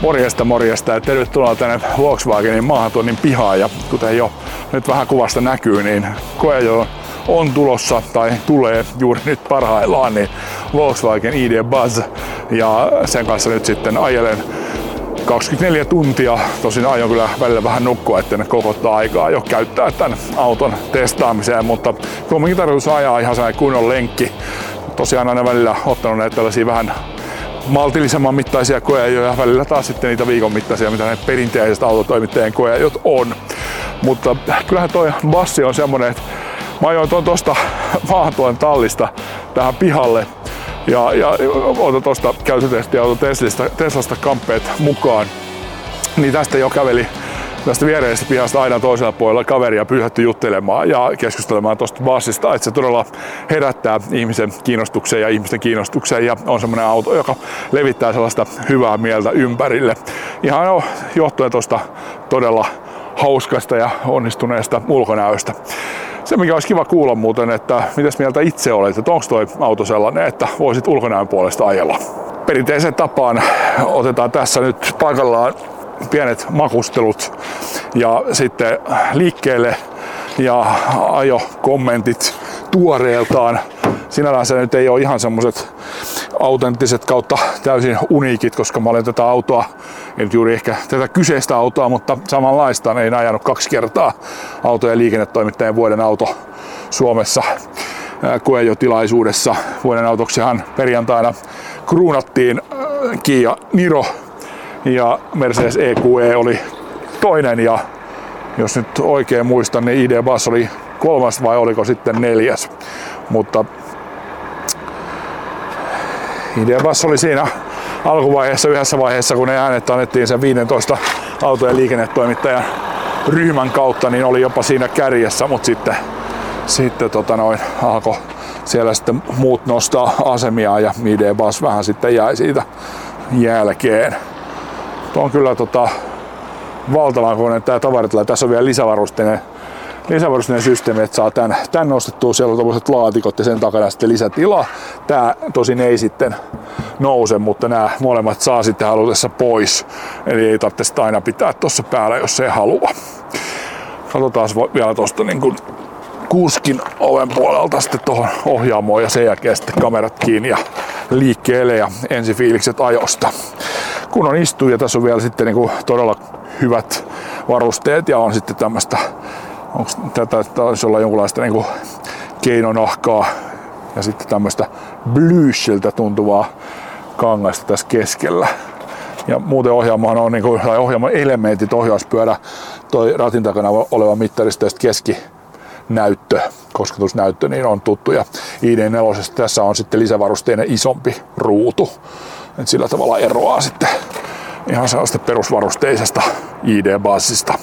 Morjesta morjesta ja tervetuloa tänne Volkswagenin maahantuonnin pihaan. Ja kuten jo nyt vähän kuvasta näkyy, niin jo on tulossa tai tulee juuri nyt parhaillaan niin Volkswagen ID Buzz ja sen kanssa nyt sitten ajelen 24 tuntia. Tosin aion kyllä välillä vähän nukkua, että ne koko aikaa jo käyttää tämän auton testaamiseen, mutta kumminkin tarkoitus ajaa ihan sellainen kunnon lenkki. Tosiaan aina välillä ottanut näitä tällaisia vähän maltillisemman mittaisia koeajoja, välillä taas sitten niitä viikon mittaisia, mitä ne perinteiset autotoimittajien koeajot on. Mutta kyllähän toi bassi on semmonen, että mä ajoin tuon tosta maantuen tallista tähän pihalle ja, ja otan tuosta käytötestiauto Teslasta, Teslasta kamppeet mukaan. Niin tästä jo käveli tästä viereisestä pihasta aina toisella puolella kaveria pyhätty juttelemaan ja keskustelemaan tuosta bassista, että se todella herättää ihmisen kiinnostuksen ja ihmisten kiinnostuksen ja on semmoinen auto, joka levittää sellaista hyvää mieltä ympärille. Ihan jo johtuen tuosta todella hauskasta ja onnistuneesta ulkonäöstä. Se mikä olisi kiva kuulla muuten, että mitäs mieltä itse olet, että onko toi auto sellainen, että voisit ulkonäön puolesta ajella. Perinteiseen tapaan otetaan tässä nyt paikallaan pienet makustelut ja sitten liikkeelle ja ajo kommentit tuoreeltaan. Sinällään se nyt ei ole ihan semmoset autenttiset kautta täysin uniikit, koska mä olen tätä autoa, en nyt juuri ehkä tätä kyseistä autoa, mutta samanlaista, niin ajanut kaksi kertaa auto- ja liikennetoimittajien vuoden auto Suomessa koejotilaisuudessa. Vuoden autoksihan perjantaina kruunattiin Kia Niro ja Mercedes EQE oli toinen ja jos nyt oikein muistan, niin ID Bass oli kolmas vai oliko sitten neljäs. Mutta ID Bass oli siinä alkuvaiheessa yhdessä vaiheessa, kun ne äänet annettiin sen 15 auto- ja liikennetoimittajan ryhmän kautta, niin oli jopa siinä kärjessä, mutta sitten, sitten tota noin, alkoi siellä sitten muut nostaa asemia ja ID Bass vähän sitten jäi siitä jälkeen. Tuo on kyllä tota, valtavan kokoinen tämä tavaratila. Tässä on vielä lisävarusteinen, lisävarusteinen systeemi, että saa tän, tän nostettua. Siellä on tämmöiset laatikot ja sen takana sitten lisätila. Tämä tosin ei sitten nouse, mutta nämä molemmat saa sitten halutessa pois. Eli ei tarvitse sitä aina pitää tuossa päällä, jos ei halua. Katsotaan vielä tuosta niin kuskin oven puolelta sitten tuohon ohjaamoon ja sen jälkeen sitten kamerat kiinni ja liikkeelle ja ensifiilikset ajosta kun on istuja, tässä on vielä sitten niin todella hyvät varusteet ja on sitten tämmöistä, onko tätä taisi olla jonkunlaista niin keinonahkaa ja sitten tämmöistä blyshiltä tuntuvaa kangasta tässä keskellä. Ja muuten ohjaamohan on, niin kuin, tai ohjaamon elementit, ohjauspyörä, toi ratin takana oleva mittaristo ja keski näyttö, kosketusnäyttö, niin on tuttu. Ja ID4 tässä on sitten lisävarusteinen isompi ruutu. Et sillä tavalla eroaa sitten ihan sellaista perusvarusteisesta ID-bassista.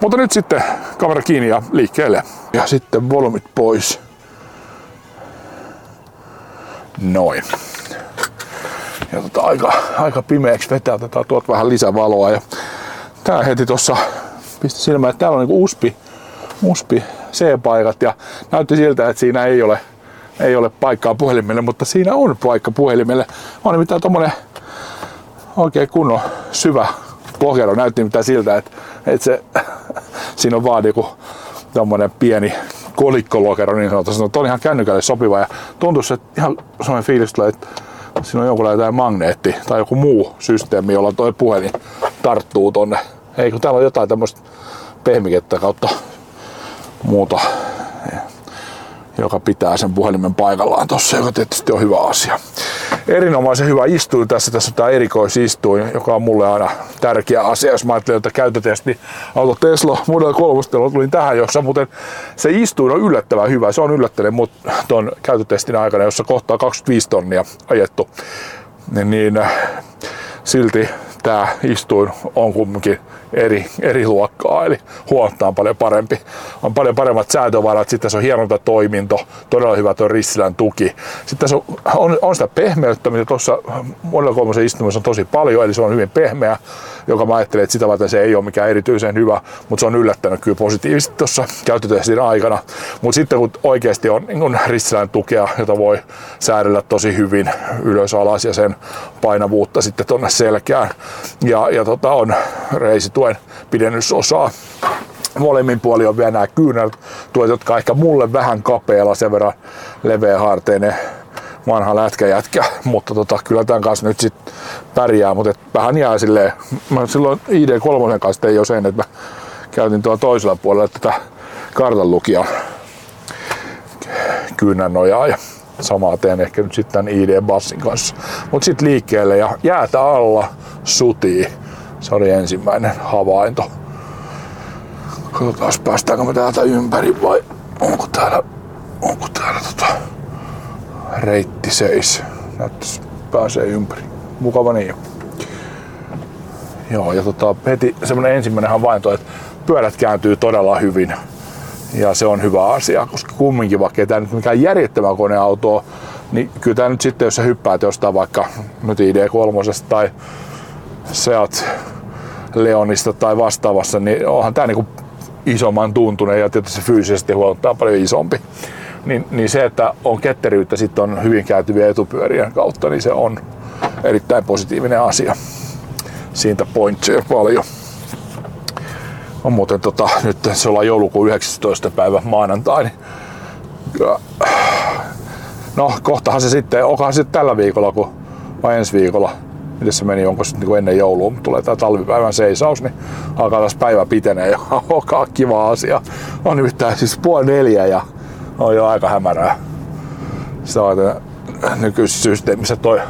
Mutta nyt sitten kamera kiinni ja liikkeelle. Ja sitten volumit pois. Noin. Ja tota, aika, aika pimeäksi vetää, otetaan tuot vähän lisävaloa. Ja tää heti tuossa pisti silmään, että täällä on niinku uspi, uspi C-paikat ja näytti siltä, että siinä ei ole ei ole paikkaa puhelimelle, mutta siinä on paikka puhelimelle. On nimittäin tommonen oikein kunnon syvä lokero. Näytti mitään siltä, että, että se, siinä on vaan joku tommonen pieni kolikkolokero niin sanotusti. No, on ihan kännykälle sopiva ja tuntuu, että ihan sellainen fiilis tulee, että siinä on jonkunlainen jotain magneetti tai joku muu systeemi, jolla tuo puhelin tarttuu tonne. Ei kun täällä on jotain tämmöistä pehmikettä kautta muuta joka pitää sen puhelimen paikallaan tossa, joka tietysti on hyvä asia. Erinomaisen hyvä istuin tässä, tässä on tämä erikoisistuin, joka on mulle aina tärkeä asia, jos mä ajattelen, että käyttötesti auto Tesla Model 3 tulin tähän, jossa muuten se istuin on yllättävän hyvä. Se on yllättänyt mut ton käyttötestin aikana, jossa kohtaa 25 tonnia ajettu. Niin, niin silti tämä istuin on kumminkin eri, eri luokkaa, eli huomattavasti paljon parempi. On paljon paremmat säätövarat, sitten tässä on hienonta toiminto, todella hyvä tuo Rissilän tuki. Sitten tässä on, on, on sitä pehmeyttä, mitä tuossa monella kolmosen istumassa on tosi paljon, eli se on hyvin pehmeä, joka mä ajattelen, että sitä varten se ei ole mikään erityisen hyvä, mutta se on yllättänyt kyllä positiivisesti tuossa käyttötestin aikana. Mutta sitten kun oikeasti on niin Rissilän tukea, jota voi säädellä tosi hyvin ylös alas ja sen painavuutta sitten tuonne selkään, ja, ja tota, on reisituen pidennysosaa. Molemmin puoli on vielä nämä kyynärtuet, jotka ehkä mulle vähän kapealla sen verran leveä harteinen vanha lätkäjätkä, mutta tota, kyllä tämän kanssa nyt sit pärjää, mutta et vähän jää silleen, mä silloin ID3 kanssa tein jo sen, että mä käytin tuolla toisella puolella tätä kartanlukija kyynärnojaa ja samaa teen ehkä nyt sitten tämän ID-bassin kanssa. Mutta sitten liikkeelle ja jäätä alla sutii. Se oli ensimmäinen havainto. Katsotaan päästäänkö me täältä ympäri vai onko täällä, onko täällä tota reitti seis. Näyttäisi pääsee ympäri. Mukava niin. Joo, ja tota, heti semmonen ensimmäinen havainto, että pyörät kääntyy todella hyvin. Ja se on hyvä asia, koska kumminkin vaikka ei tämä nyt mikään järjettömän koneauto niin kyllä tämä nyt sitten, jos sä hyppäät jostain vaikka nyt ID3 tai Seat Leonista tai vastaavassa, niin onhan tämä niinku isomman tuntunen ja tietysti fyysisesti huoltaa paljon isompi. Niin, niin se, että on ketteryyttä sitten on hyvin käytyviä etupyörien kautta, niin se on erittäin positiivinen asia. Siitä pointseja paljon. On muuten tota, nyt se ollaan joulukuun 19. päivä maanantai, niin no kohtahan se sitten, onkohan se tällä viikolla kun, vai ensi viikolla, miten se meni, onko sitten niin ennen joulua, mutta tulee tämä talvipäivän seisaus, niin alkaa taas päivä pitenee ja onkaan kiva asia. On nimittäin siis puoli neljä ja on jo aika hämärää. Sitä on nykyisessä systeemissä toi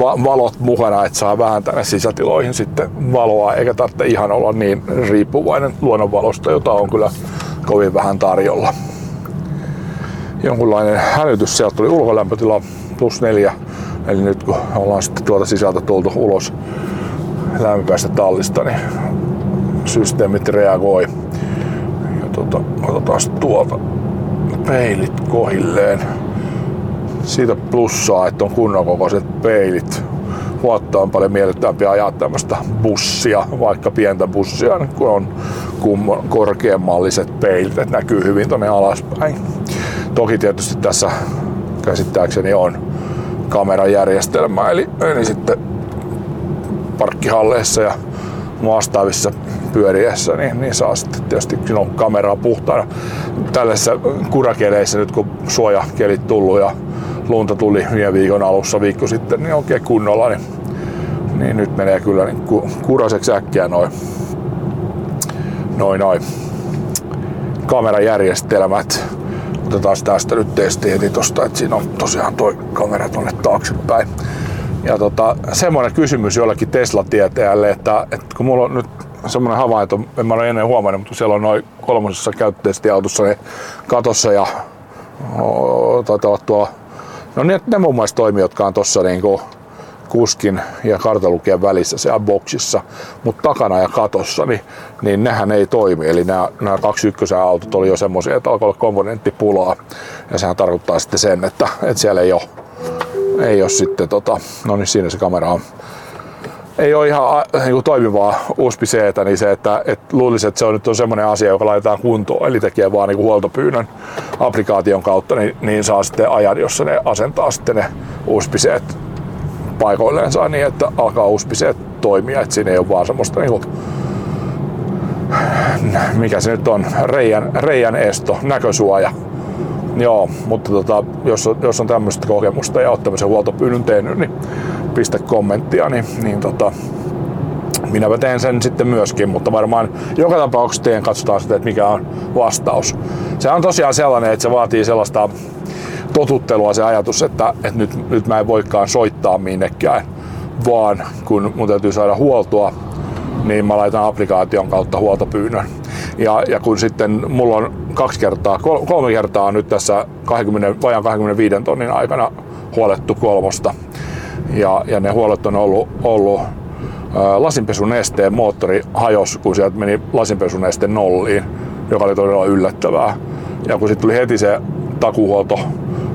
valot mukana, että saa vähän tänne sisätiloihin sitten valoa, eikä tarvitse ihan olla niin riippuvainen luonnonvalosta, jota on kyllä kovin vähän tarjolla. Jonkunlainen hälytys, sieltä tuli ulkolämpötila plus neljä, eli nyt kun ollaan sitten tuolta sisältä tultu ulos lämpöistä tallista, niin systeemit reagoi. Ja tota, otetaan tuolta peilit kohilleen siitä plussaa, että on kunnon kokoiset peilit. Vuotta on paljon miellyttävämpi ajaa tämmöistä bussia, vaikka pientä bussia, niin kun on korkeammalliset peilit, että näkyy hyvin tonne alaspäin. Toki tietysti tässä käsittääkseni on kamerajärjestelmä, eli, eli sitten parkkihalleissa ja vastaavissa pyöriessä, niin, niin saa sitten tietysti silloin kameraa puhtaana. Tällaisissa kurakeleissä nyt kun suojakelit tullut ja lunta tuli viime viikon alussa viikko sitten, niin oikein kunnolla, niin, niin nyt menee kyllä niin kuraseksi äkkiä noin noin noin kamerajärjestelmät. Otetaan tästä nyt testi heti tosta, että siinä on tosiaan toi kamera tonne taaksepäin. Ja tota, semmoinen kysymys jollekin Tesla-tietäjälle, että, että kun mulla on nyt semmoinen havainto, en mä ole ennen huomannut, mutta siellä on noin kolmosessa käyttötestiautossa ne katossa ja taitaa olla tuolla No ne, ne muun muassa toimii, jotka on tuossa niinku kuskin ja kartalukien välissä siellä boksissa, mutta takana ja katossa, niin, niin nehän ei toimi. Eli nämä, nämä kaksi ykkösen autot oli jo semmoisia, että alkoi olla komponenttipulaa. Ja sehän tarkoittaa sitten sen, että, että siellä ei ole, ei ole sitten, tota, no niin siinä se kamera on ei ole ihan niin kuin toimivaa usb niin se, että, että luulisin, että se on nyt on semmoinen asia, joka laitetaan kuntoon, eli tekee vaan niin kuin huoltopyynnön applikaation kautta, niin, niin saa sitten ajan, jossa ne asentaa sitten ne usb paikoilleensa niin, että alkaa usb toimia, että siinä ei ole vaan semmoista niin kuin, mikä se nyt on, reijän, reijän esto, näkösuoja. Joo, mutta tota, jos, jos on tämmöistä kokemusta ja oot tämmöisen huoltopyynnön tehnyt, niin pistä kommenttia, niin, niin tota, minäpä teen sen sitten myöskin, mutta varmaan joka tapauksessa teen katsotaan sitten, että mikä on vastaus. Se on tosiaan sellainen, että se vaatii sellaista totuttelua se ajatus, että, että nyt, nyt mä en voikaan soittaa minnekään, vaan kun mun täytyy saada huoltoa, niin mä laitan applikaation kautta huoltopyynnön. Ja, ja kun sitten mulla on kaksi kertaa, kolme kertaa nyt tässä 20, vajaan 25 tonnin aikana huolettu kolmosta, ja, ja ne huolet on ollut, ollut lasinpesunesteen moottori hajos, kun sieltä meni lasinpesuneste nolliin, joka oli todella yllättävää. Ja kun sitten tuli heti se takuhuolto,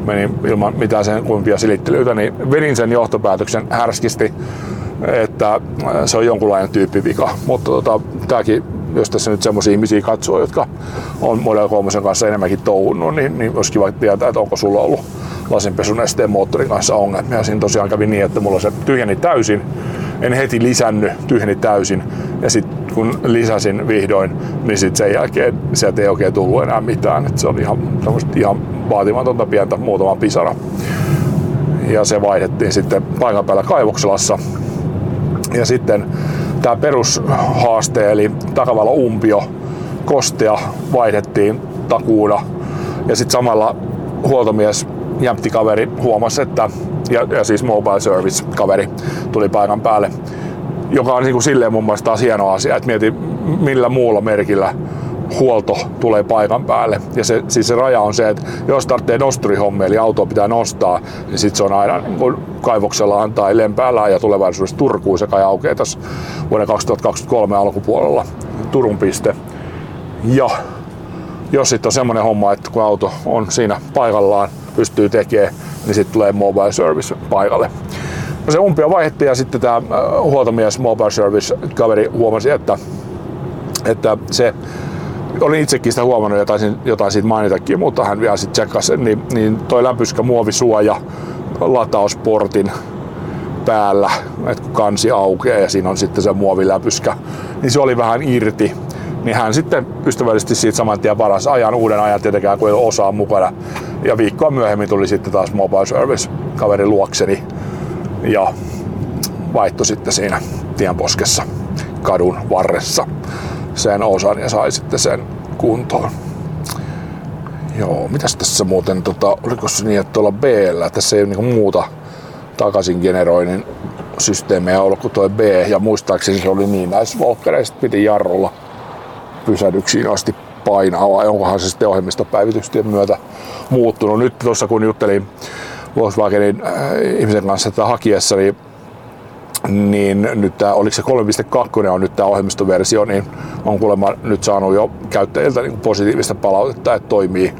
meni ilman mitään sen kumpia silittelyitä, niin vedin sen johtopäätöksen härskisti, että se on jonkunlainen tyyppivika. Mutta tota, tämäkin, jos tässä nyt semmoisia ihmisiä katsoo, jotka on Model 3 kanssa enemmänkin touhunnut, niin, niin olisi kiva tietää, että onko sulla ollut lasinpesunesteen moottorin kanssa ongelmia. Siinä tosiaan kävi niin, että mulla se tyhjeni täysin en heti lisännyt, tyhjeni täysin. Ja sitten kun lisäsin vihdoin, niin sitten sen jälkeen sieltä ei oikein tullut enää mitään. Et se oli ihan, ihan vaatimatonta pientä muutama pisara. Ja se vaihdettiin sitten paikan päällä Kaivokselassa. Ja sitten tämä perushaaste eli takavalo umpio, kostea vaihdettiin takuuna. Ja sitten samalla huoltomies, jämpti kaveri, huomasi, että ja, ja siis mobile service kaveri tuli paikan päälle, joka on niin kuin silleen mun mielestä taas hieno asia, että mieti millä muulla merkillä huolto tulee paikan päälle. Ja se, siis se raja on se, että jos tarvitsee nosturihommia, eli auto pitää nostaa, niin sitten se on aina niin kaivoksellaan tai lempäällä ja tulevaisuudessa Turkuun se kai aukeaa tässä vuoden 2023 alkupuolella Turun piste. Ja jos sitten on semmoinen homma, että kun auto on siinä paikallaan, pystyy tekemään, niin sitten tulee mobile service paikalle. No se umpia vaihdettiin ja sitten tämä äh, huoltomies mobile service kaveri huomasi, että, että se olin itsekin sitä huomannut ja taisin jotain siitä mainitakin, mutta hän vielä sitten tsekkasi, niin, niin toi lämpyskä muovisuoja latausportin päällä, että kun kansi aukeaa ja siinä on sitten se muoviläpyskä, niin se oli vähän irti. Niin hän sitten ystävällisesti siitä saman tien varas ajan uuden ajan tietenkään, kun ei ole osaa mukana. Ja viikkoa myöhemmin tuli sitten taas mobile service kaveri luokseni ja vaihtoi sitten siinä tienposkessa kadun varressa sen osan ja sai sitten sen kuntoon. Joo, mitäs tässä muuten, tota, oliko se niin, että tuolla b tässä ei ole niinku muuta takaisin generoinnin systeemejä ollut kuin tuo B, ja muistaakseni se oli niin näissä Volkkereissa, piti jarrulla pysähdyksiin asti painaa, vai onkohan se sitten ohjelmistopäivitysten myötä muuttunut. Nyt tuossa kun juttelin Volkswagenin äh, ihmisen kanssa tätä hakiessa, niin niin nyt tämä, oliko se 3.2 on nyt tämä ohjelmistoversio, niin on kuulemma nyt saanut jo käyttäjiltä niin positiivista palautetta, että toimii,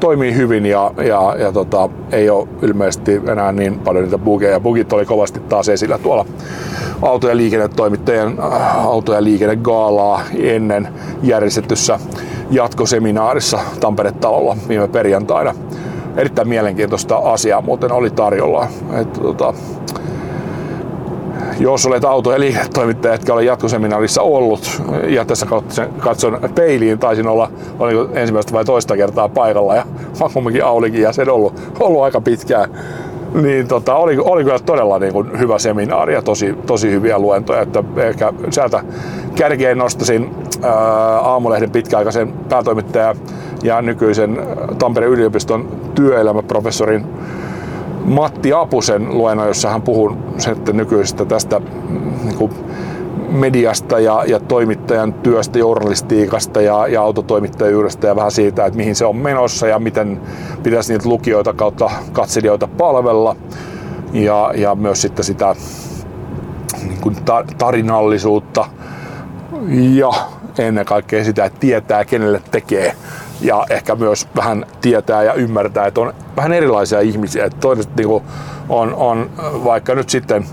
toimii hyvin ja, ja, ja tota, ei ole ilmeisesti enää niin paljon niitä bugeja. Bugit oli kovasti taas esillä tuolla auto- ja liikennetoimittajien äh, auto- ja liikennegaalaa ennen järjestetyssä jatkoseminaarissa Tampere-talolla viime perjantaina. Erittäin mielenkiintoista asiaa muuten oli tarjolla. Että, tota, jos olet auto- ja liiketoimittaja, etkä ole jatkoseminaarissa ollut, ja tässä katson peiliin, taisin olla oliko ensimmäistä vai toista kertaa paikalla, ja mä kumminkin Aulikin ja sen ollut, ollut aika pitkään, niin tota, oli, oli kyllä todella niin kuin hyvä seminaari ja tosi, tosi hyviä luentoja, että ehkä sieltä kärkeen nostasin ää, Aamulehden pitkäaikaisen päätoimittajan ja nykyisen Tampereen yliopiston työelämäprofessorin Matti Apusen luennon, jossa hän puhuu sitten nykyisestä tästä niin kuin mediasta ja, ja toimittajan työstä, journalistiikasta ja, ja autotoimittajuudesta ja vähän siitä, että mihin se on menossa ja miten pitäisi niitä lukijoita kautta katselijoita palvella. Ja, ja myös sitten sitä niin kuin tarinallisuutta ja ennen kaikkea sitä, että tietää kenelle tekee ja ehkä myös vähän tietää ja ymmärtää, että on vähän erilaisia ihmisiä. Että toiset niin on, on vaikka nyt sitten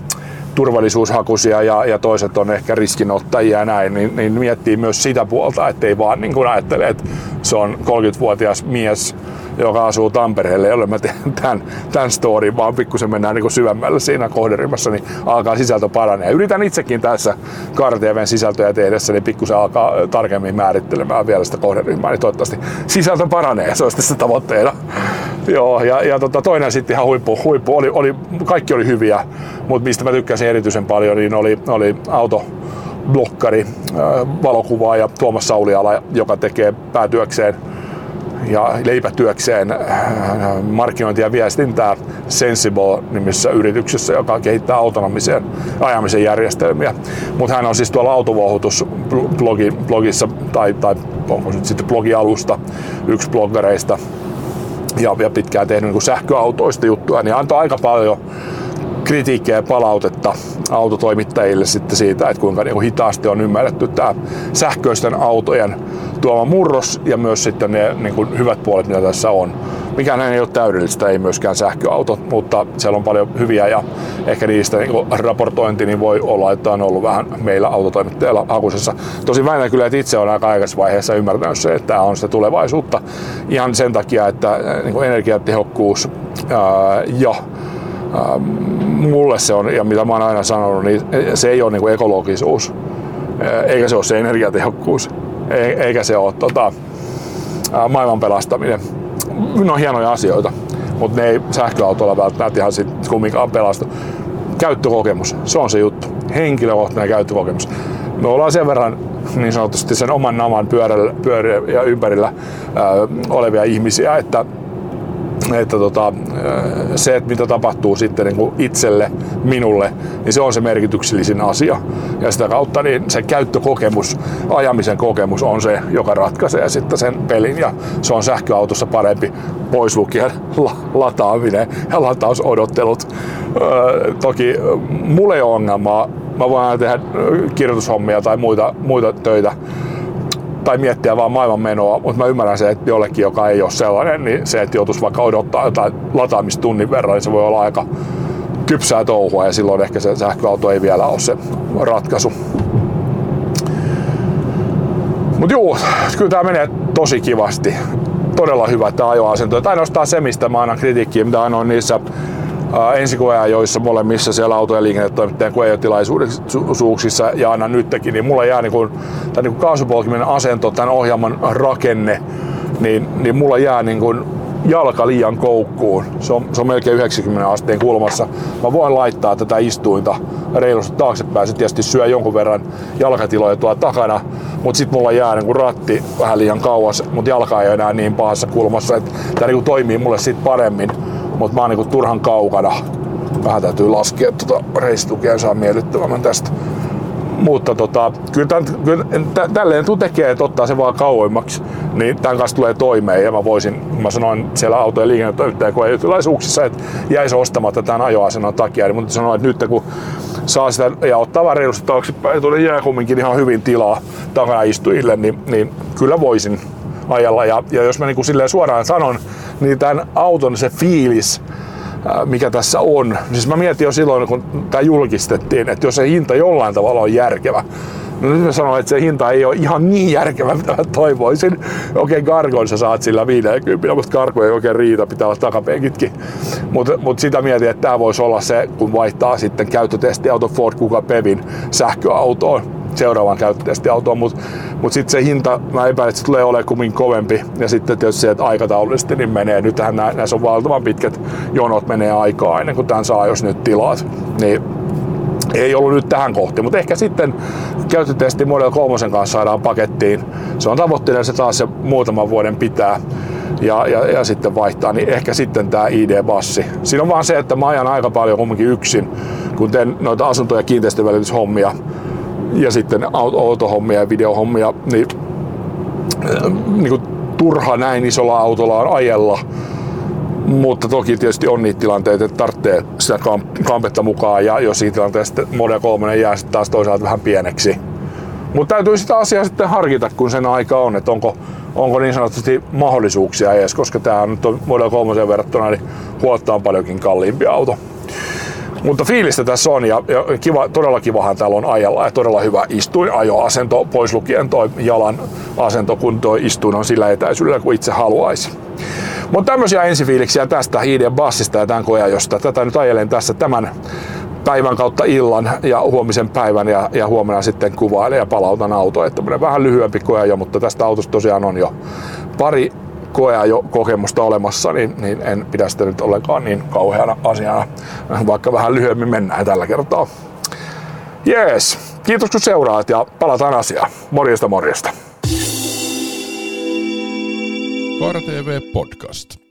turvallisuushakuisia ja, ja toiset on ehkä riskinottajia ja näin, niin, niin miettii myös sitä puolta, ettei vaan niin kuin ajattele, että se on 30-vuotias mies, joka asuu Tampereelle, jolle mä teen tämän, tämän storin, vaan pikkusen mennään niin syvemmälle siinä kohderyhmässä, niin alkaa sisältö paranee. Yritän itsekin tässä KarTVn sisältöjä tehdessä, niin pikkusen alkaa tarkemmin määrittelemään vielä sitä kohderyhmää, niin toivottavasti sisältö paranee, se olisi tässä tavoitteena. Joo, ja, ja tota, toinen sitten ihan huippu, huippu oli, oli, kaikki oli hyviä, mutta mistä mä tykkäsin erityisen paljon, niin oli, oli auto, blokkari, valokuvaaja Tuomas Sauliala, joka tekee päätyökseen ja leipätyökseen äh, markkinointia ja viestintää Sensible-nimissä yrityksessä, joka kehittää autonomiseen ajamisen järjestelmiä. Mutta hän on siis tuolla autovuohutusblogissa, tai, tai onko se sitten blogialusta, yksi bloggereista, ja, ja pitkään tehnyt niin sähköautoista juttuja, niin antoi aika paljon kritiikkiä ja palautetta autotoimittajille sitten siitä, että kuinka niin hitaasti on ymmärretty tämä sähköisten autojen tuoma murros ja myös sitten ne niin kuin hyvät puolet, mitä tässä on. Mikään ei ole täydellistä, ei myöskään sähköauto, mutta siellä on paljon hyviä ja ehkä niistä niin raportointi niin voi olla, että on ollut vähän meillä autotoimittajilla hakusessa. Tosin väinä kyllä, että itse on aika aikaisessa vaiheessa ymmärtänyt se, että tämä on sitä tulevaisuutta ihan sen takia, että niin kuin energiatehokkuus ää, ja ää, mulle se on, ja mitä mä oon aina sanonut, niin se ei ole niin ekologisuus, eikä se ole se energiatehokkuus, eikä se ole tota, maailman pelastaminen. Ne on hienoja asioita, mutta ne ei sähköautolla välttämättä ihan sit kumminkaan pelastu. Käyttökokemus, se on se juttu. Henkilökohtainen käyttökokemus. Me ollaan sen verran niin sanotusti sen oman naman pyörällä, pyörä ja ympärillä ää, olevia ihmisiä, että että tota, se, että mitä tapahtuu sitten niin kuin itselle, minulle, niin se on se merkityksellisin asia. Ja sitä kautta niin se käyttökokemus, ajamisen kokemus on se, joka ratkaisee sitten sen pelin. Ja se on sähköautossa parempi pois lukien la- lataaminen ja latausodottelut. Öö, toki mulle ei ole ongelmaa. Mä voin tehdä kirjoitushommia tai muita, muita töitä tai miettiä vaan maailman menoa, mutta mä ymmärrän se, että jollekin, joka ei ole sellainen, niin se, että joutuisi vaikka odottaa jotain lataamistunnin verran, niin se voi olla aika kypsää touhua ja silloin ehkä se sähköauto ei vielä ole se ratkaisu. Mutta juu, kyllä tämä menee tosi kivasti. Todella hyvä tämä ajoasento. Ainoastaan se, mistä mä annan kritiikkiä, mitä annoin niissä ensikoeajoissa molemmissa siellä auto- ja liikennetoimittajan koeajotilaisuuksissa ja annan nytkin, niin mulla jää niin tämän niin kaasupolkimen asento, tämän ohjelman rakenne, niin, niin mulla jää niin kuin jalka liian koukkuun. Se on, se on melkein 90 asteen kulmassa. Mä voin laittaa tätä istuinta reilusti taaksepäin. Se tietysti syö jonkun verran jalkatiloja tuolla takana, mutta sitten mulla jää niinku ratti vähän liian kauas, mutta jalka ei ole enää niin pahassa kulmassa. Tämä niinku toimii mulle sitten paremmin mutta mä oon niinku turhan kaukana. Vähän täytyy laskea tuota reisitukia ja saa miellyttävämmän tästä. Mutta tota, kyllä, tämän, kyllä tä, tälleen tuu tekee, että ottaa se vaan kauemmaksi, niin tämän kanssa tulee toimeen. Ja mä voisin, mä sanoin siellä auto- ja liikennetoimittajan koejutilaisuuksissa, että jäisi ostamatta tämän ajoasennon takia. Niin, mutta sanoin, että nyt kun saa sitä ja ottaa vaan reilusti taaksepäin, tuli jää kumminkin ihan hyvin tilaa takana istujille, niin, niin kyllä voisin ajalla. Ja, ja jos mä niin kuin silleen suoraan sanon, niin tämän auton se fiilis, mikä tässä on. Siis mä mietin jo silloin, kun tämä julkistettiin, että jos se hinta jollain tavalla on järkevä, No nyt mä sanoin, että se hinta ei ole ihan niin järkevä, mitä mä toivoisin. Okei, okay, kargon sä saat sillä 50, mutta karko ei oikein riitä, pitää olla takapenkitkin. Mutta mut sitä mietin, että tämä voisi olla se, kun vaihtaa sitten käyttötestiauto Ford Kuga Pevin sähköautoon seuraavaan käyttötestiautoon, mutta mut sitten se hinta, mä epäilen, että se tulee olemaan kummin kovempi. Ja sitten tietysti se, että aikataulullisesti niin menee, nythän näissä on valtavan pitkät jonot menee aikaa ennen kuin tämän saa, jos nyt tilaat. Niin ei ollut nyt tähän kohti, mutta ehkä sitten käyttötesti Model 3 kanssa saadaan pakettiin. Se on tavoitteena, se taas se muutaman vuoden pitää ja, ja, ja sitten vaihtaa, niin ehkä sitten tämä ID-bassi. Siinä on vaan se, että mä ajan aika paljon kumminkin yksin, kun teen noita asunto- ja kiinteistövälityshommia ja sitten autohommia ja videohommia, niin, äh, niin kuin turha näin isolla autolla on ajella. Mutta toki tietysti on niitä tilanteita, että tarvitsee sitä kampetta mukaan ja jos siitä tilanteesta Model 3 jää sitten taas toisaalta vähän pieneksi. Mutta täytyy sitä asiaa sitten harkita, kun sen aika on, että onko, onko niin sanotusti mahdollisuuksia edes, koska tämä on nyt Model 3 verrattuna niin huoltaan paljonkin kalliimpi auto. Mutta fiilistä tässä on ja, ja kiva, todella kivahan täällä on ajalla ja todella hyvä istuin ajoasento, pois lukien toi jalan asento, kun toi istuin on sillä etäisyydellä kuin itse haluaisi. Mutta tämmöisiä ensifiiliksiä tästä ID Bassista ja tämän josta Tätä nyt ajelen tässä tämän päivän kautta illan ja huomisen päivän ja, ja huomenna sitten kuvailen ja palautan auto. Että vähän lyhyempi koeajo, mutta tästä autosta tosiaan on jo pari koea jo kokemusta olemassa, niin, niin en pidä sitä nyt ollenkaan niin kauheana asiana, vaikka vähän lyhyemmin mennään tällä kertaa. Jees, kiitos kun seuraat ja palataan asiaan. Morjesta morjesta. Kaara TV Podcast.